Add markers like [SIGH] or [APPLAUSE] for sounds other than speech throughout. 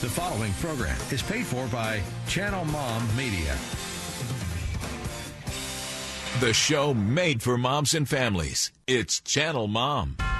The following program is paid for by Channel Mom Media. The show made for moms and families. It's Channel Mom.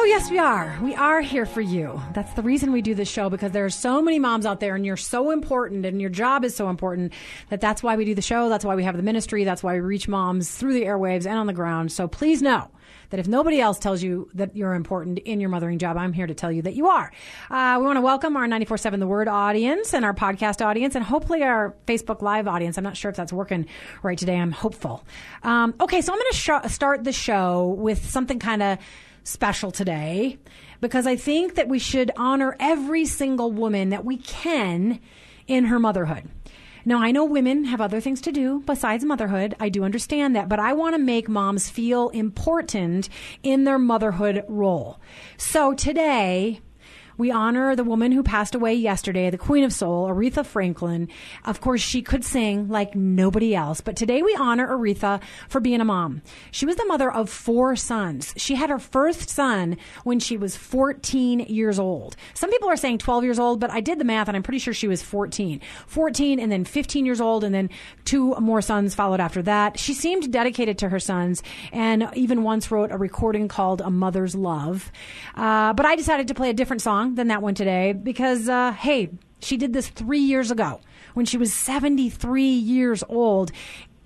Oh, yes, we are. We are here for you. That's the reason we do this show because there are so many moms out there and you're so important and your job is so important that that's why we do the show. That's why we have the ministry. That's why we reach moms through the airwaves and on the ground. So please know that if nobody else tells you that you're important in your mothering job, I'm here to tell you that you are. Uh, we want to welcome our 94.7 The Word audience and our podcast audience and hopefully our Facebook Live audience. I'm not sure if that's working right today. I'm hopeful. Um, okay, so I'm going to sh- start the show with something kind of special today because I think that we should honor every single woman that we can in her motherhood. Now, I know women have other things to do besides motherhood. I do understand that, but I want to make moms feel important in their motherhood role. So today, we honor the woman who passed away yesterday, the Queen of Soul, Aretha Franklin. Of course, she could sing like nobody else, but today we honor Aretha for being a mom. She was the mother of four sons. She had her first son when she was 14 years old. Some people are saying 12 years old, but I did the math and I'm pretty sure she was 14. 14 and then 15 years old and then two more sons followed after that. She seemed dedicated to her sons and even once wrote a recording called A Mother's Love. Uh, but I decided to play a different song than that one today because, uh, hey, she did this three years ago when she was 73 years old.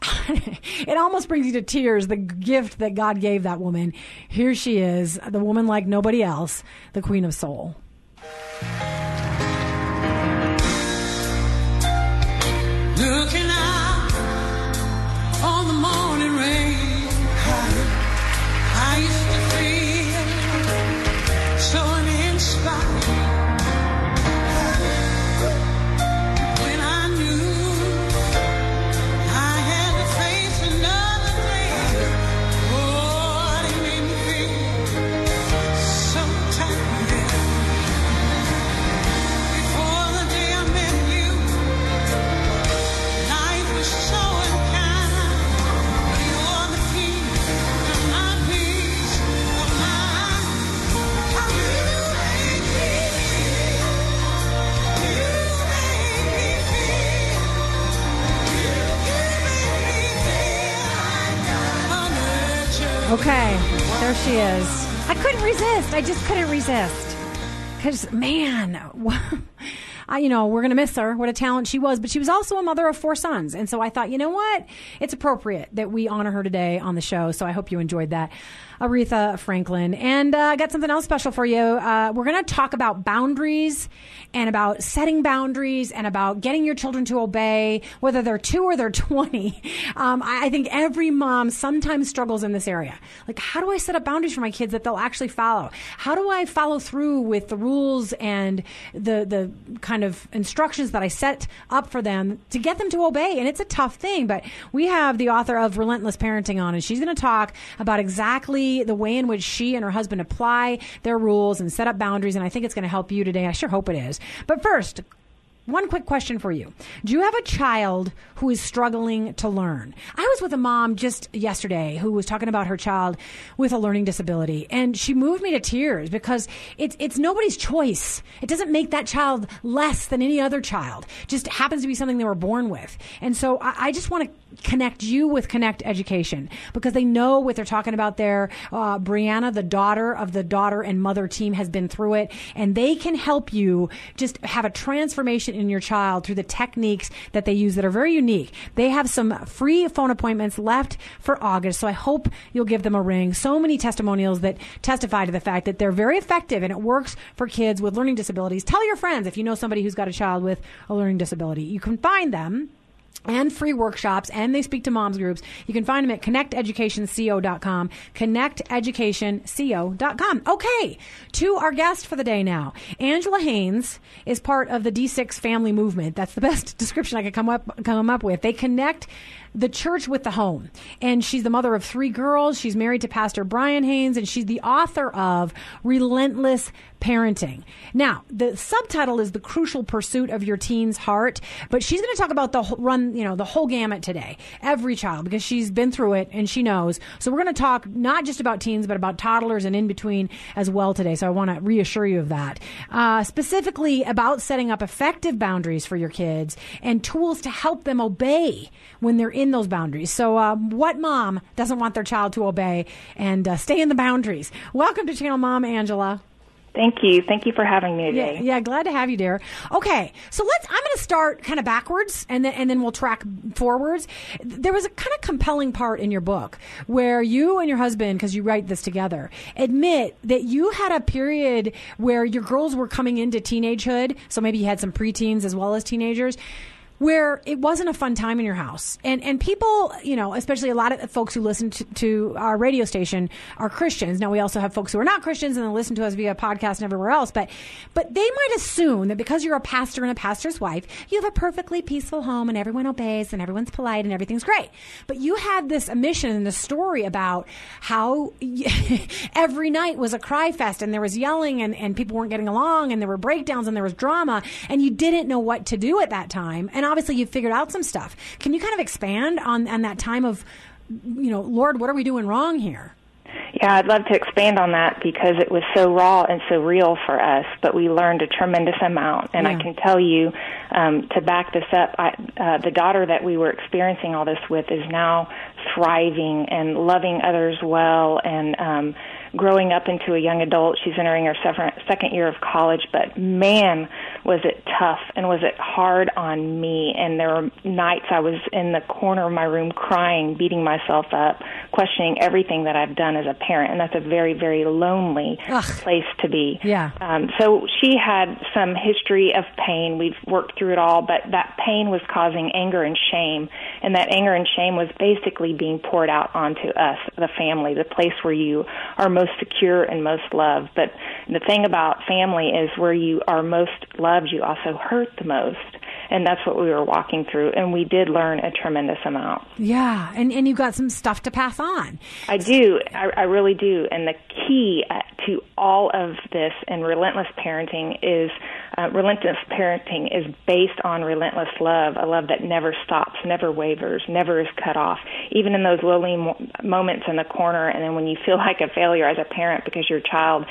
[LAUGHS] it almost brings you to tears the gift that God gave that woman. Here she is, the woman like nobody else, the Queen of Soul. Resist. I just couldn't resist. Because, man, I, you know, we're going to miss her. What a talent she was. But she was also a mother of four sons. And so I thought, you know what? It's appropriate that we honor her today on the show. So I hope you enjoyed that. Aretha Franklin. And uh, I got something else special for you. Uh, we're going to talk about boundaries and about setting boundaries and about getting your children to obey, whether they're two or they're [LAUGHS] 20. Um, I, I think every mom sometimes struggles in this area. Like, how do I set up boundaries for my kids that they'll actually follow? How do I follow through with the rules and the, the kind of instructions that I set up for them to get them to obey? And it's a tough thing, but we have the author of Relentless Parenting on, and she's going to talk about exactly the way in which she and her husband apply their rules and set up boundaries. And I think it's going to help you today. I sure hope it is. But first, one quick question for you. Do you have a child who is struggling to learn? I was with a mom just yesterday who was talking about her child with a learning disability and she moved me to tears because it's, it's nobody's choice. It doesn't make that child less than any other child. Just happens to be something they were born with. And so I, I just want to connect you with Connect Education because they know what they're talking about there. Uh, Brianna, the daughter of the daughter and mother team has been through it and they can help you just have a transformation in your child through the techniques that they use that are very unique. They have some free phone appointments left for August, so I hope you'll give them a ring. So many testimonials that testify to the fact that they're very effective and it works for kids with learning disabilities. Tell your friends if you know somebody who's got a child with a learning disability. You can find them and free workshops and they speak to moms groups. You can find them at connecteducationco.com, connecteducationco.com. Okay, to our guest for the day now. Angela Haynes is part of the D6 family movement. That's the best [LAUGHS] description I could come up come up with. They connect the church with the home. And she's the mother of three girls. She's married to Pastor Brian Haynes, and she's the author of Relentless Parenting. Now, the subtitle is The Crucial Pursuit of Your Teen's Heart, but she's going to talk about the whole, run, you know, the whole gamut today. Every child, because she's been through it and she knows. So we're going to talk not just about teens, but about toddlers and in between as well today. So I want to reassure you of that. Uh, specifically about setting up effective boundaries for your kids and tools to help them obey when they're in those boundaries. So, um, what mom doesn't want their child to obey and uh, stay in the boundaries? Welcome to Channel Mom, Angela. Thank you. Thank you for having me Yeah, yeah, glad to have you, dear. Okay, so let's. I'm going to start kind of backwards, and then and then we'll track forwards. There was a kind of compelling part in your book where you and your husband, because you write this together, admit that you had a period where your girls were coming into teenagehood. So maybe you had some preteens as well as teenagers where it wasn't a fun time in your house. And and people, you know, especially a lot of folks who listen to, to our radio station are Christians. Now we also have folks who are not Christians and they listen to us via podcast and everywhere else, but but they might assume that because you're a pastor and a pastor's wife, you have a perfectly peaceful home and everyone obeys and everyone's polite and everything's great. But you had this mission and this story about how [LAUGHS] every night was a cry fest and there was yelling and, and people weren't getting along and there were breakdowns and there was drama and you didn't know what to do at that time. And obviously you've figured out some stuff. Can you kind of expand on, on that time of, you know, Lord, what are we doing wrong here? Yeah, I'd love to expand on that because it was so raw and so real for us, but we learned a tremendous amount. And Yeah. I can tell you, um, to back this up, I, uh, the daughter that we were experiencing all this with is now thriving and loving others well and um, growing up into a young adult. She's entering her second year of college, but man, was it tough and was it hard on me. And there were nights I was in the corner of my room crying, beating myself up, questioning everything that I've done as a parent. And that's a very, very lonely Ugh. place to be. Yeah. Um, so she had some history of pain. We've worked through it all, but that pain was causing anger and shame. And that anger and shame was basically being poured out onto us, the family, the place where you are most secure and most loved. But the thing about family is where you are most loved, you also hurt the most. And that's what we were walking through. And we did learn a tremendous amount. Yeah. And, and you got some stuff to pass on. I do. I, I really do. And the key uh, to all of this and relentless parenting is uh, relentless parenting is based on relentless love, a love that never stops, never wavers, never is cut off. Even in those lonely mo- moments in the corner, and then when you feel [LAUGHS] like a failure as a parent because your child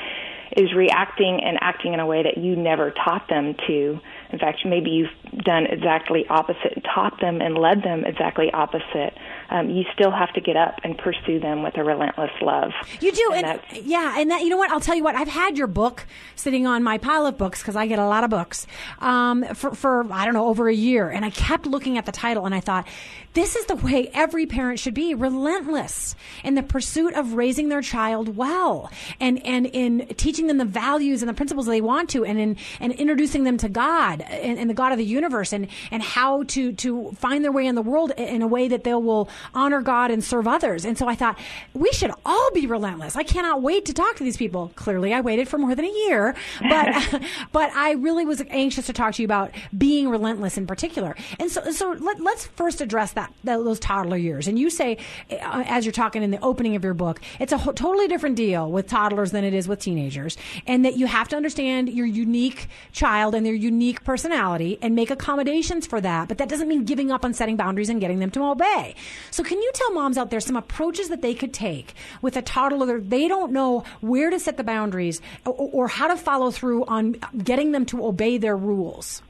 is reacting and acting in a way that you never taught them to. In fact, maybe you've done exactly opposite, and taught them and led them exactly opposite. Um, you still have to get up and pursue them with a relentless love. You do, And and, yeah, and that you know what? I'll tell you what. I've had your book sitting on my pile of books because I get a lot of books um, for for I don't know over a year, and I kept looking at the title, and I thought, this is the way every parent should be: relentless in the pursuit of raising their child well, and and in teaching them the values and the principles they want to, and in and introducing them to God and, and the God of the universe, and and how to to find their way in the world in a way that they will honor God and serve others. And so I thought we should all be relentless. I cannot wait to talk to these people. Clearly, I waited for more than a year, but [LAUGHS] but I really was anxious to talk to you about being relentless in particular. And so so let, let's first address that, that those toddler years. And you say, uh, as you're talking in the opening of your book, it's a ho- totally different deal with toddlers than it is with teenagers, and that you have to understand your unique child and their unique personality and make accommodations for that. But that doesn't mean giving up on setting boundaries and getting them to obey. So can you tell moms out there some approaches that they could take with a toddler they don't know where to set the boundaries or, or how to follow through on getting them to obey their rules?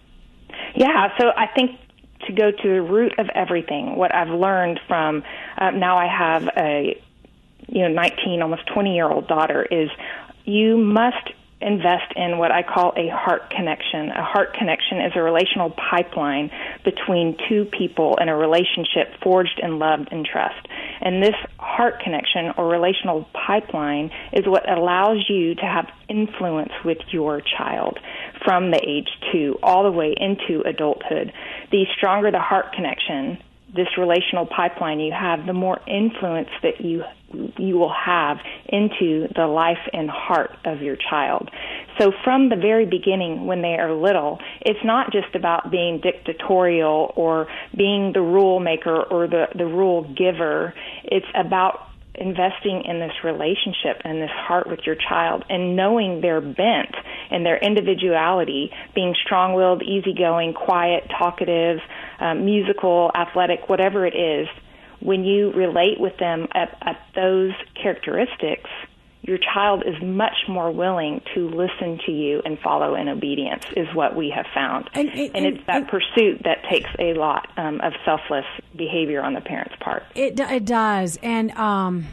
Yeah, so I think to go to the root of everything, what I've learned from uh, now I have a you know 19 almost 20 year old daughter is you must invest in what I call a heart connection. A heart connection is a relational pipeline between two people in a relationship forged in love and trust. And this heart connection or relational pipeline is what allows you to have influence with your child. from the age two all the way into adulthood. The stronger the heart connection, this relational pipeline you have, the more influence that you you will have into the life and heart of your child. So from the very beginning when they are little, it's not just about being dictatorial or being the rule maker or the the rule giver. It's about investing in this relationship and this heart with your child and knowing their bent and their individuality, being strong willed, easygoing, quiet, talkative, um, musical, athletic, whatever it is, when you relate with them at, at those characteristics, your child is much more willing to listen to you and follow in obedience, is what we have found. And- and- and it's that and- pursuit that takes a lot um, of selfless behavior on the parent's part. It it does, and um,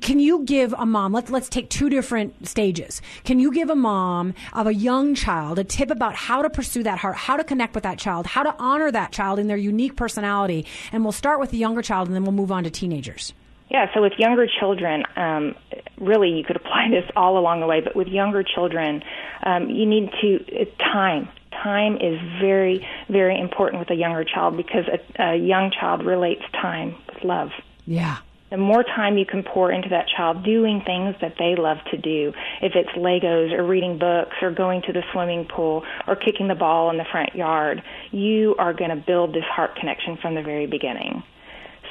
can you give a mom? Let's let's take two different stages. Can you give a mom of a young child a tip about how to pursue that heart, how to connect with that child, how to honor that child in their unique personality? And we'll start with the younger child, and then we'll move on to teenagers. Yeah, so with younger children, um, really you could apply this all along the way, but with younger children, um, you need to, time. Time is very, very important with a younger child because a, a young child relates time with love. Yeah. The more time you can pour into that child doing things that they love to do, if it's Legos or reading books or going to the swimming pool or kicking the ball in the front yard, you are going to build this heart connection from the very beginning.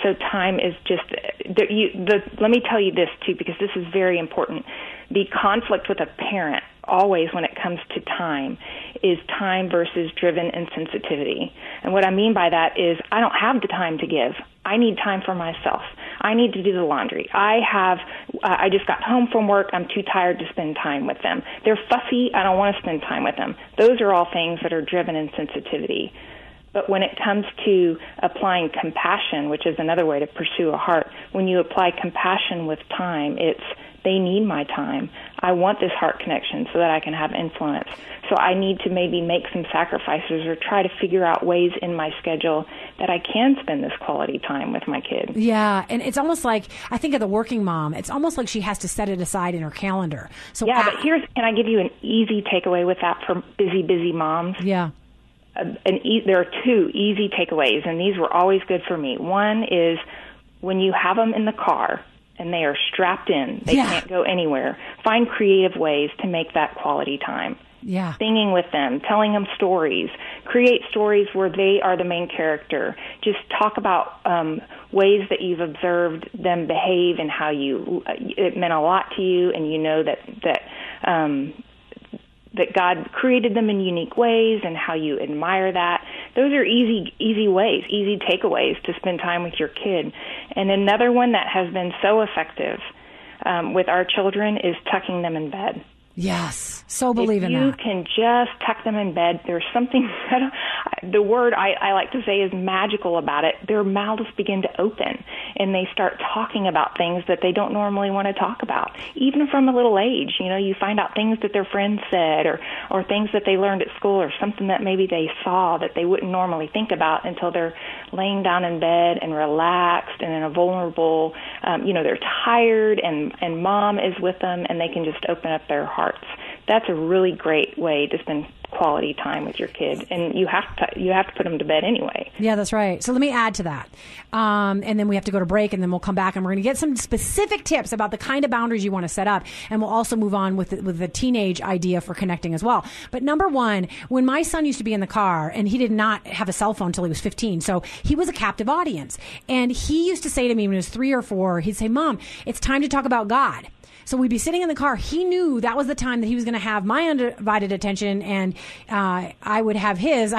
So time is just the, you, the, let me tell you this too because this is very important. The conflict with a parent always when it comes to time is time versus driven insensitivity. And what I mean by that is I don't have the time to give. I need time for myself. I need to do the laundry. I have uh, I just got home from work. I'm too tired to spend time with them. They're fussy. I don't want to spend time with them. Those are all things that are driven insensitivity. But when it comes to applying compassion, which is another way to pursue a heart, when you apply compassion with time, it's they need my time. I want this heart connection so that I can have influence. So I need to maybe make some sacrifices or try to figure out ways in my schedule that I can spend this quality time with my kid. Yeah, and it's almost like I think of the working mom. It's almost like she has to set it aside in her calendar. So Yeah, a- but here's can I give you an easy takeaway with that for busy, busy moms? yeah, uh, an e- there are two easy takeaways, and these were always good for me. One is when you have them in the car and they are strapped in, they Yeah. can't go anywhere. Find creative ways to make that quality time. yeah. Singing with them, telling them stories, create stories where they are the main character. Just talk about um, ways that you've observed them behave and how you it meant a lot to you, and you know that that um, that God created them in unique ways and how you admire that. Those are easy easy ways, easy takeaways to spend time with your kid. And another one that has been so effective um, with our children is tucking them in bed. Yes. So believe if in you that. can just tuck them in bed, there's something [LAUGHS] the word I, I like to say is magical about it. Their mouths begin to open and they start talking about things that they don't normally want to talk about. Even from a little age, you know, you find out things that their friends said or or things that they learned at school or something that maybe they saw that they wouldn't normally think about until they're laying down in bed and relaxed and in a vulnerable um, you know, they're tired and and mom is with them and they can just open up their hearts. That's a really great way to spend quality time with your kid and you have to you have to put them to bed anyway. Yeah, that's right. So let me add to that. Um, and then we have to go to break and then we'll come back and we're going to get some specific tips about the kind of boundaries you want to set up. And we'll also move on with the, with the teenage idea for connecting as well. But number one, when my son used to be in the car and he did not have a cell phone until he was 15. So he was a captive audience. And he used to say to me when he was three or four, he'd say, mom, it's time to talk about God. So we'd be sitting in the car. He knew that was the time that he was going to have my undivided attention, and uh, I would have his.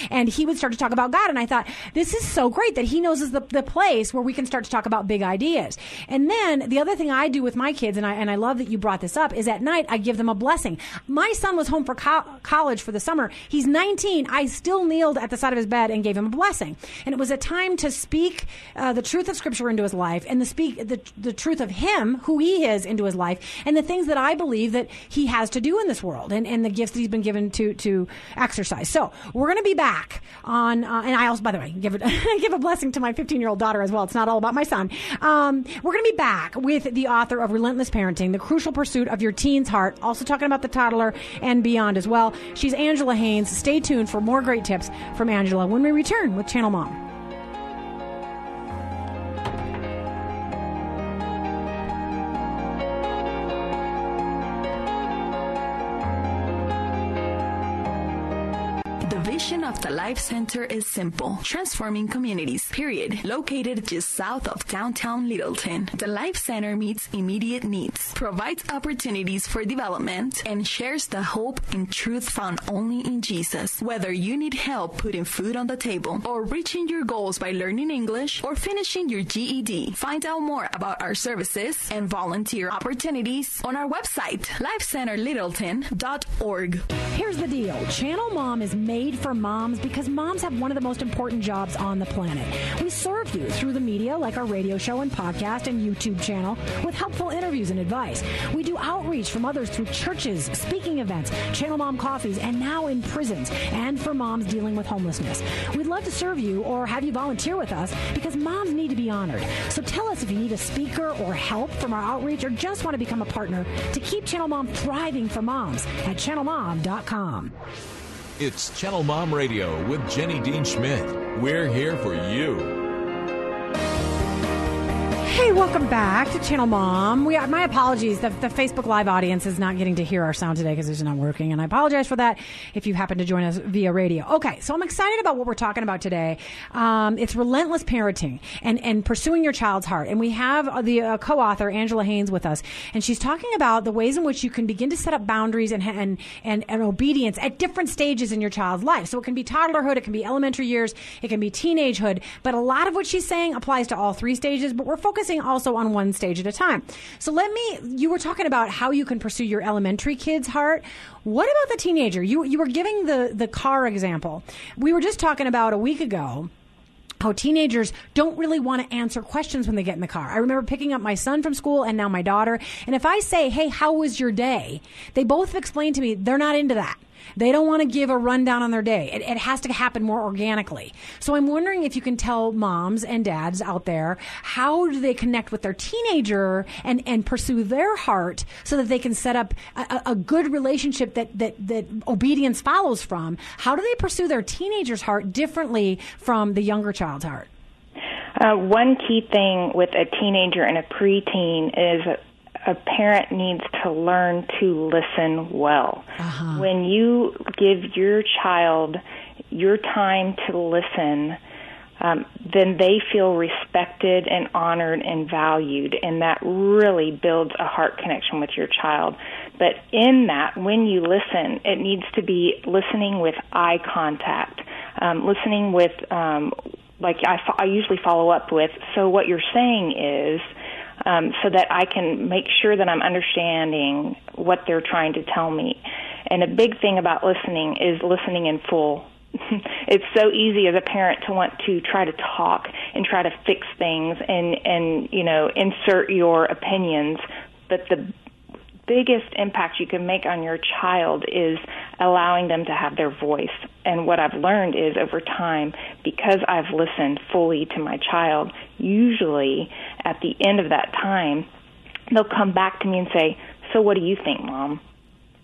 [LAUGHS] and he would start to talk about God. And I thought, this is so great that he knows is the, the place where we can start to talk about big ideas. And then the other thing I do with my kids, and I and I love that you brought this up, is at night I give them a blessing. My son was home for co- college for the summer. He's 19. I still kneeled at the side of his bed and gave him a blessing. And it was a time to speak uh, the truth of Scripture into his life and the speak the, the truth of him, who he is, into his life, and the things that I believe that he has to do in this world, and, and the gifts that he's been given to to exercise. So we're going to be back on, uh, and I also, by the way, give it [LAUGHS] give a blessing to my 15 year old daughter as well. It's not all about my son. Um, we're going to be back with the author of Relentless Parenting: The Crucial Pursuit of Your Teen's Heart. Also talking about the toddler and beyond as well. She's Angela Haynes. Stay tuned for more great tips from Angela when we return with Channel Mom. The Life Center is simple transforming communities, period. Located just south of downtown Littleton, the Life Center meets immediate needs, provides opportunities for development, and shares the hope and truth found only in Jesus. Whether you need help putting food on the table, or reaching your goals by learning English, or finishing your GED, find out more about our services and volunteer opportunities on our website, lifecenterlittleton.org. Here's the deal Channel Mom is made for moms because moms have one of the most important jobs on the planet. We serve you through the media, like our radio show and podcast and YouTube channel, with helpful interviews and advice. We do outreach from others through churches, speaking events, Channel Mom coffees, and now in prisons, and for moms dealing with homelessness. We'd love to serve you or have you volunteer with us because moms need to be honored. So tell us if you need a speaker or help from our outreach or just want to become a partner to keep Channel Mom thriving for moms at channelmom.com. It's Channel Mom Radio with Jenny Dean Schmidt. We're here for you. Hey, welcome back to Channel Mom. We my apologies. The, the Facebook Live audience is not getting to hear our sound today because it's not working, and I apologize for that. If you happen to join us via radio, okay. So I'm excited about what we're talking about today. Um, it's relentless parenting and and pursuing your child's heart, and we have uh, the uh, co-author Angela Haynes with us, and she's talking about the ways in which you can begin to set up boundaries and and and, and obedience at different stages in your child's life. So it can be toddlerhood, it can be elementary years, it can be teenagehood, but a lot of what she's saying applies to all three stages. But we're focusing also on one stage at a time. So let me, you were talking about how you can pursue your elementary kid's heart. What about the teenager? You, you were giving the, the car example. We were just talking about a week ago how teenagers don't really want to answer questions when they get in the car. I remember picking up my son from school and now my daughter. And if I say, Hey, how was your day? They both explain to me they're not into that. They don't want to give a rundown on their day. It, it, has to happen more organically. So I'm wondering if you can tell moms and dads out there how do they connect with their teenager and, and pursue their heart so that they can set up a, a good relationship that, that, that obedience follows from. How do they pursue their teenager's heart differently from the younger child's heart? Uh, one key thing with a teenager and a preteen is a parent needs to learn to listen well. Uh-huh. When you give your child your time to listen, um, then they feel respected and honored and valued, and that really builds a heart connection with your child. But in that, when you listen, it needs to be listening with eye contact, um, listening with, um, like I, fo- I usually follow up with, so what you're saying is, um, so that I can make sure that I'm understanding what they're trying to tell me. And a big thing about listening is listening in full. [LAUGHS] it's so easy as a parent to want to try to talk and try to fix things and and you know insert your opinions, but the biggest impact you can make on your child is allowing them to have their voice. And what I've learned is over time, because I've listened fully to my child, usually at the end of that time, they'll come back to me and say, So what do you think, mom?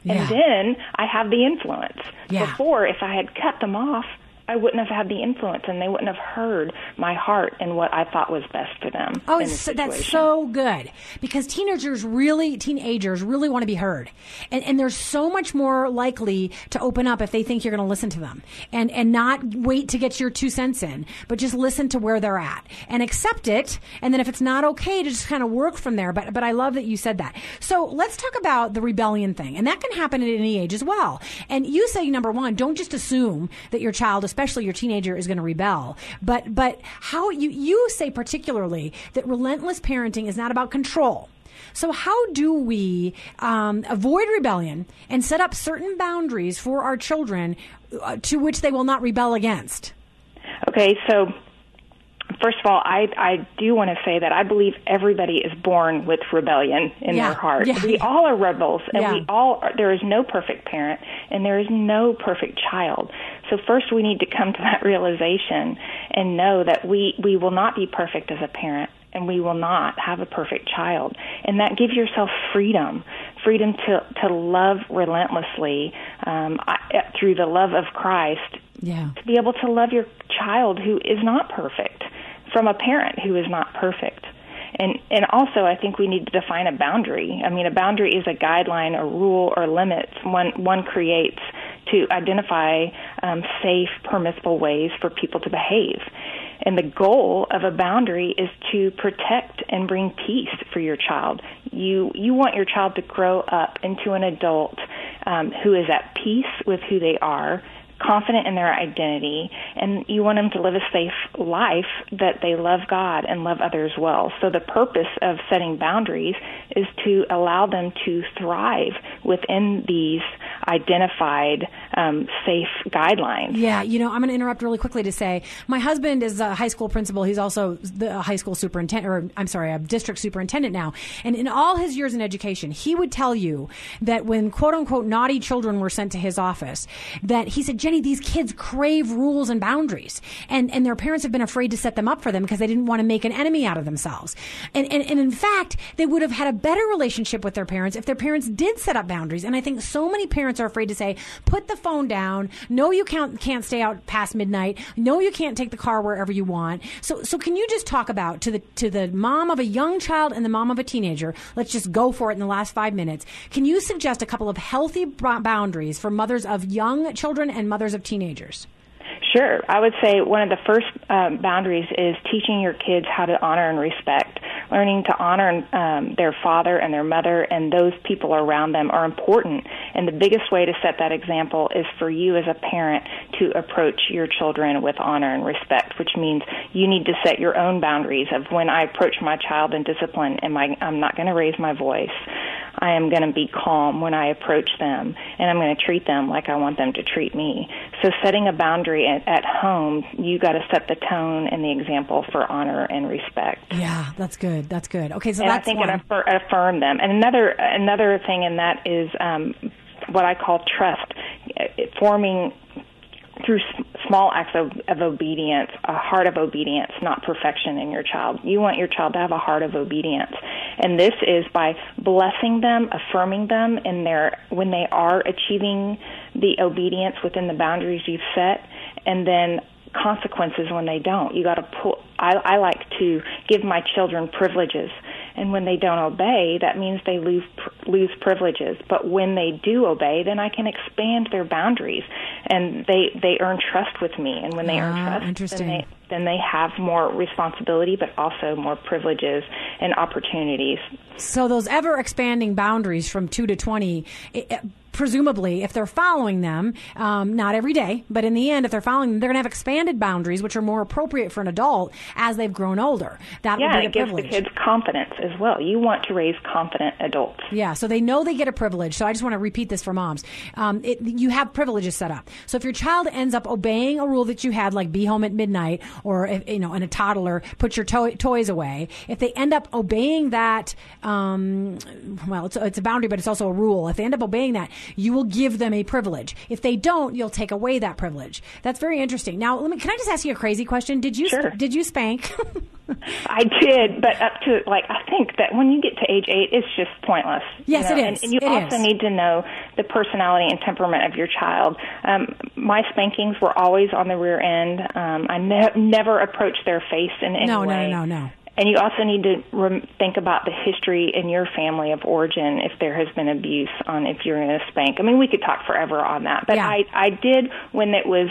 Yeah. And then I have the influence. Yeah. Before, if I had cut them off, I wouldn't have had the influence and they wouldn't have heard my heart and what I thought was best for them. Oh, it's, that's so good because teenagers really, teenagers really want to be heard, and and they're so much more likely to open up if they think you're going to listen to them and and not wait to get your two cents in, but just listen to where they're at and accept it, and then if it's not okay, to just kind of work from there. But but I love that you said that. So let's talk about the rebellion thing, and that can happen at any age as well. And you say number one, don't just assume that your child, especially your teenager, is going to rebel, but but how you you say particularly that relentless parenting is not about control. So, how do we um, avoid rebellion and set up certain boundaries for our children uh, to which they will not rebel against? Okay, so first of all, I I do want to say that I believe everybody is born with rebellion in Yeah, their heart. yeah, we all are rebels, and Yeah. we all are, there is no perfect parent, and there is no perfect child. So first, we need to come to that [LAUGHS] realization and know that we we will not be perfect as a parent. And we will not have a perfect child, and that gives yourself freedom, freedom to to love relentlessly um, I- through the love of Christ, Yeah. to be able to love your child who is not perfect from a parent who is not perfect. And and also I think we need to define a boundary. I mean a boundary is a guideline, a rule or limits one one creates to identify um, safe, permissible ways for people to behave. And the goal of a boundary is to protect and bring peace for your child. You you want your child to grow up into an adult um, who is at peace with who they are, confident in their identity, and you want them to live a safe life that they love God and love others well. So the purpose of setting boundaries is to allow them to thrive within these identified um, safe guidelines. Yeah, you know, I'm going to interrupt really quickly to say my husband is a high school principal. He's also the high school superintendent, or I'm sorry, a district superintendent now. And in all his years in education, he would tell you that when quote unquote naughty children were sent to his office, that he said, Jenny, these kids crave rules and boundaries. And, and their parents have been afraid to set them up for them because they didn't want to make an enemy out of themselves. And, and, and in fact, they would have had a better relationship with their parents if their parents did set up boundaries. And I think so many parents are afraid to say, put the phone down. No, you can't, can't stay out past midnight. No, you can't take the car wherever you want. So, so can you just talk about to the, to the mom of a young child and the mom of a teenager? Let's just go for it in the last five minutes. Can you suggest a couple of healthy boundaries for mothers of young children and mothers of teenagers? Sure. I would say one of the first um, boundaries is teaching your kids how to honor and respect. Learning to honor um, their father and their mother and those people around them are important. And the biggest way to set that example is for you as a parent to approach your children with honor and respect, which means you need to set your own boundaries of when I approach my child in discipline, am I, I'm not going to raise my voice. I am going to be calm when I approach them, and I'm going to treat them like I want them to treat me. So, setting a boundary at, at home, you got to set the tone and the example for honor and respect. Yeah, that's good. That's good. Okay, so and I think one. it affir- affirm them. And another another thing in that is um, what I call trust, forming through small acts of, of obedience, a heart of obedience, not perfection in your child. You want your child to have a heart of obedience. And this is by blessing them, affirming them in their when they are achieving the obedience within the boundaries you've set, and then consequences when they don't. You got to pull. I, I like to give my children privileges, and when they don't obey, that means they lose lose privileges. But when they do obey, then I can expand their boundaries, and they they earn trust with me. And when they earn Ah, trust, interesting. then they then they have more responsibility, but also more privileges and opportunities. So those ever expanding boundaries from two to twenty. It, Presumably, if they're following them, um, not every day, but in the end, if they're following them, they're going to have expanded boundaries, which are more appropriate for an adult as they've grown older. That Yeah, it the gives privilege. the kids confidence as well. You want to raise confident adults. Yeah, so they know they get a privilege. So I just want to repeat this for moms. Um, it, you have privileges set up. So if your child ends up obeying a rule that you had, like be home at midnight, or if, you know, in a toddler put your to- toys away, if they end up obeying that, um, well, it's, it's a boundary, but it's also a rule. If they end up obeying that, you will give them a privilege. If they don't, you'll take away that privilege. That's very interesting. Now, let me. Can I just ask you a crazy question? Did you Sure. did you spank? [LAUGHS] I did, but up to like I think that when you get to age eight, it's just pointless. Yes, you know? it and, and you It also is. need to know the personality and temperament of your child. Um, my spankings were always on the rear end. Um, I ne- never approached their face in any No, no, no, no, no. And you also need to rem- think about the history in your family of origin if there has been abuse on if you're going to spank. I mean, we could talk forever on that, but Yeah. I I did when it was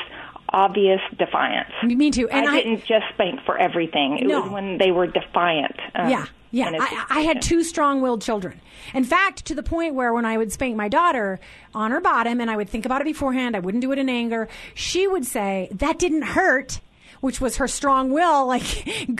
obvious defiance. Me too. And I, I- didn't just spank for everything. It No. was when they were defiant. um, Yeah, yeah. I, I had two strong-willed children. In fact, to the point where when I would spank my daughter on her bottom, and I would think about it beforehand, I wouldn't do it in anger. She would say, "That didn't hurt." Which was her strong will, like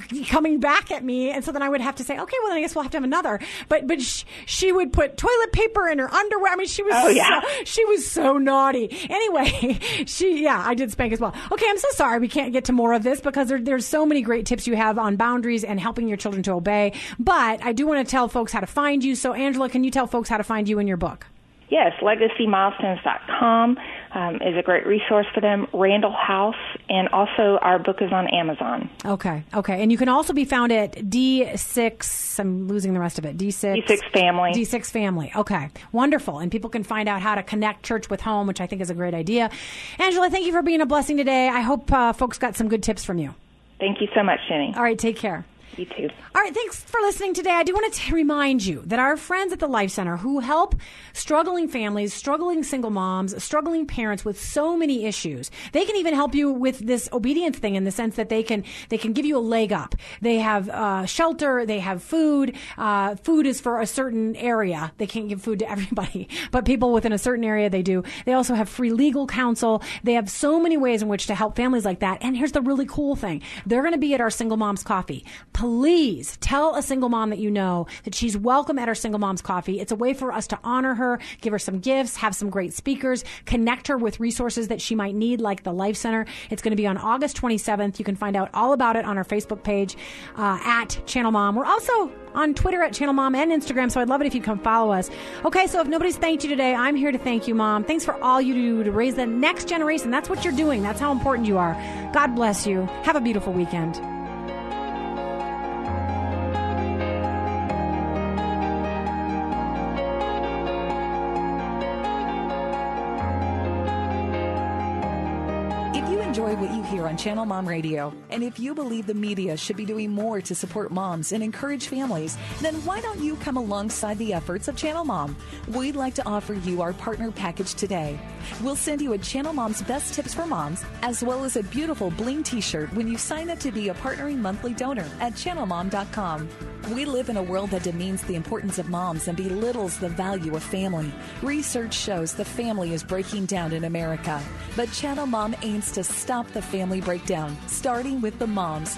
[LAUGHS] coming back at me. And so then I would have to say, okay, well, then I guess we'll have to have another. But but she, she would put toilet paper in her underwear. I mean, she was Oh, yeah. so, she was so naughty. Anyway, [LAUGHS] she yeah, I did spank as well. Okay, I'm so sorry we can't get to more of this because there, there's so many great tips you have on boundaries and helping your children to obey. But I do want to tell folks how to find you. So Angela, can you tell folks how to find you in your book? Yes, legacymilestones.com um, is a great resource for them. Randall House, and also our book is on Amazon. Okay, okay, and you can also be found at D6. I'm losing the rest of it. D6. D6 Family. D6 Family. Okay, wonderful. And people can find out how to connect church with home, which I think is a great idea. Angela, thank you for being a blessing today. I hope uh, folks got some good tips from you. Thank you so much, Jenny. All right, take care. You too. All right, thanks for listening today. I do want to remind you that our friends at the Life Center who help struggling families, struggling single moms, struggling parents with so many issues, they can even help you with this obedience thing in the sense that they can they can give you a leg up. They have uh, shelter, they have food. Uh, food is for a certain area. They can't give food to [LAUGHS] everybody, but people within a certain area they do. They also have free legal counsel. They have so many ways in which to help families like that. And here's the really cool thing: they're going to be at our Single Moms Coffee please tell a single mom that you know that she's welcome at our single moms coffee. It's a way for us to honor her, give her some gifts, have some great speakers, connect her with resources that she might need, like the Life Center. It's going to be on August 27th. You can find out all about it on our Facebook page uh, at Channel Mom. We're also on Twitter at Channel Mom and Instagram, so I'd love it if you'd come follow us. Okay, so if nobody's thanked you today, I'm here to thank you, Mom. Thanks for all you do to raise the next generation. That's what you're doing. That's how important you are. God bless you. Have a beautiful weekend. Hear on Channel Mom Radio, and if you believe the media should be doing more to support moms and encourage families, then why don't you come alongside the efforts of Channel Mom? We'd like to offer you our partner package today. We'll send you a Channel Mom's best tips for moms, as well as a beautiful bling t shirt when you sign up to be a partnering monthly donor at channelmom.com. We live in a world that demeans the importance of moms and belittles the value of family. Research shows the family is breaking down in America, but Channel Mom aims to stop the family breakdown, starting with the moms.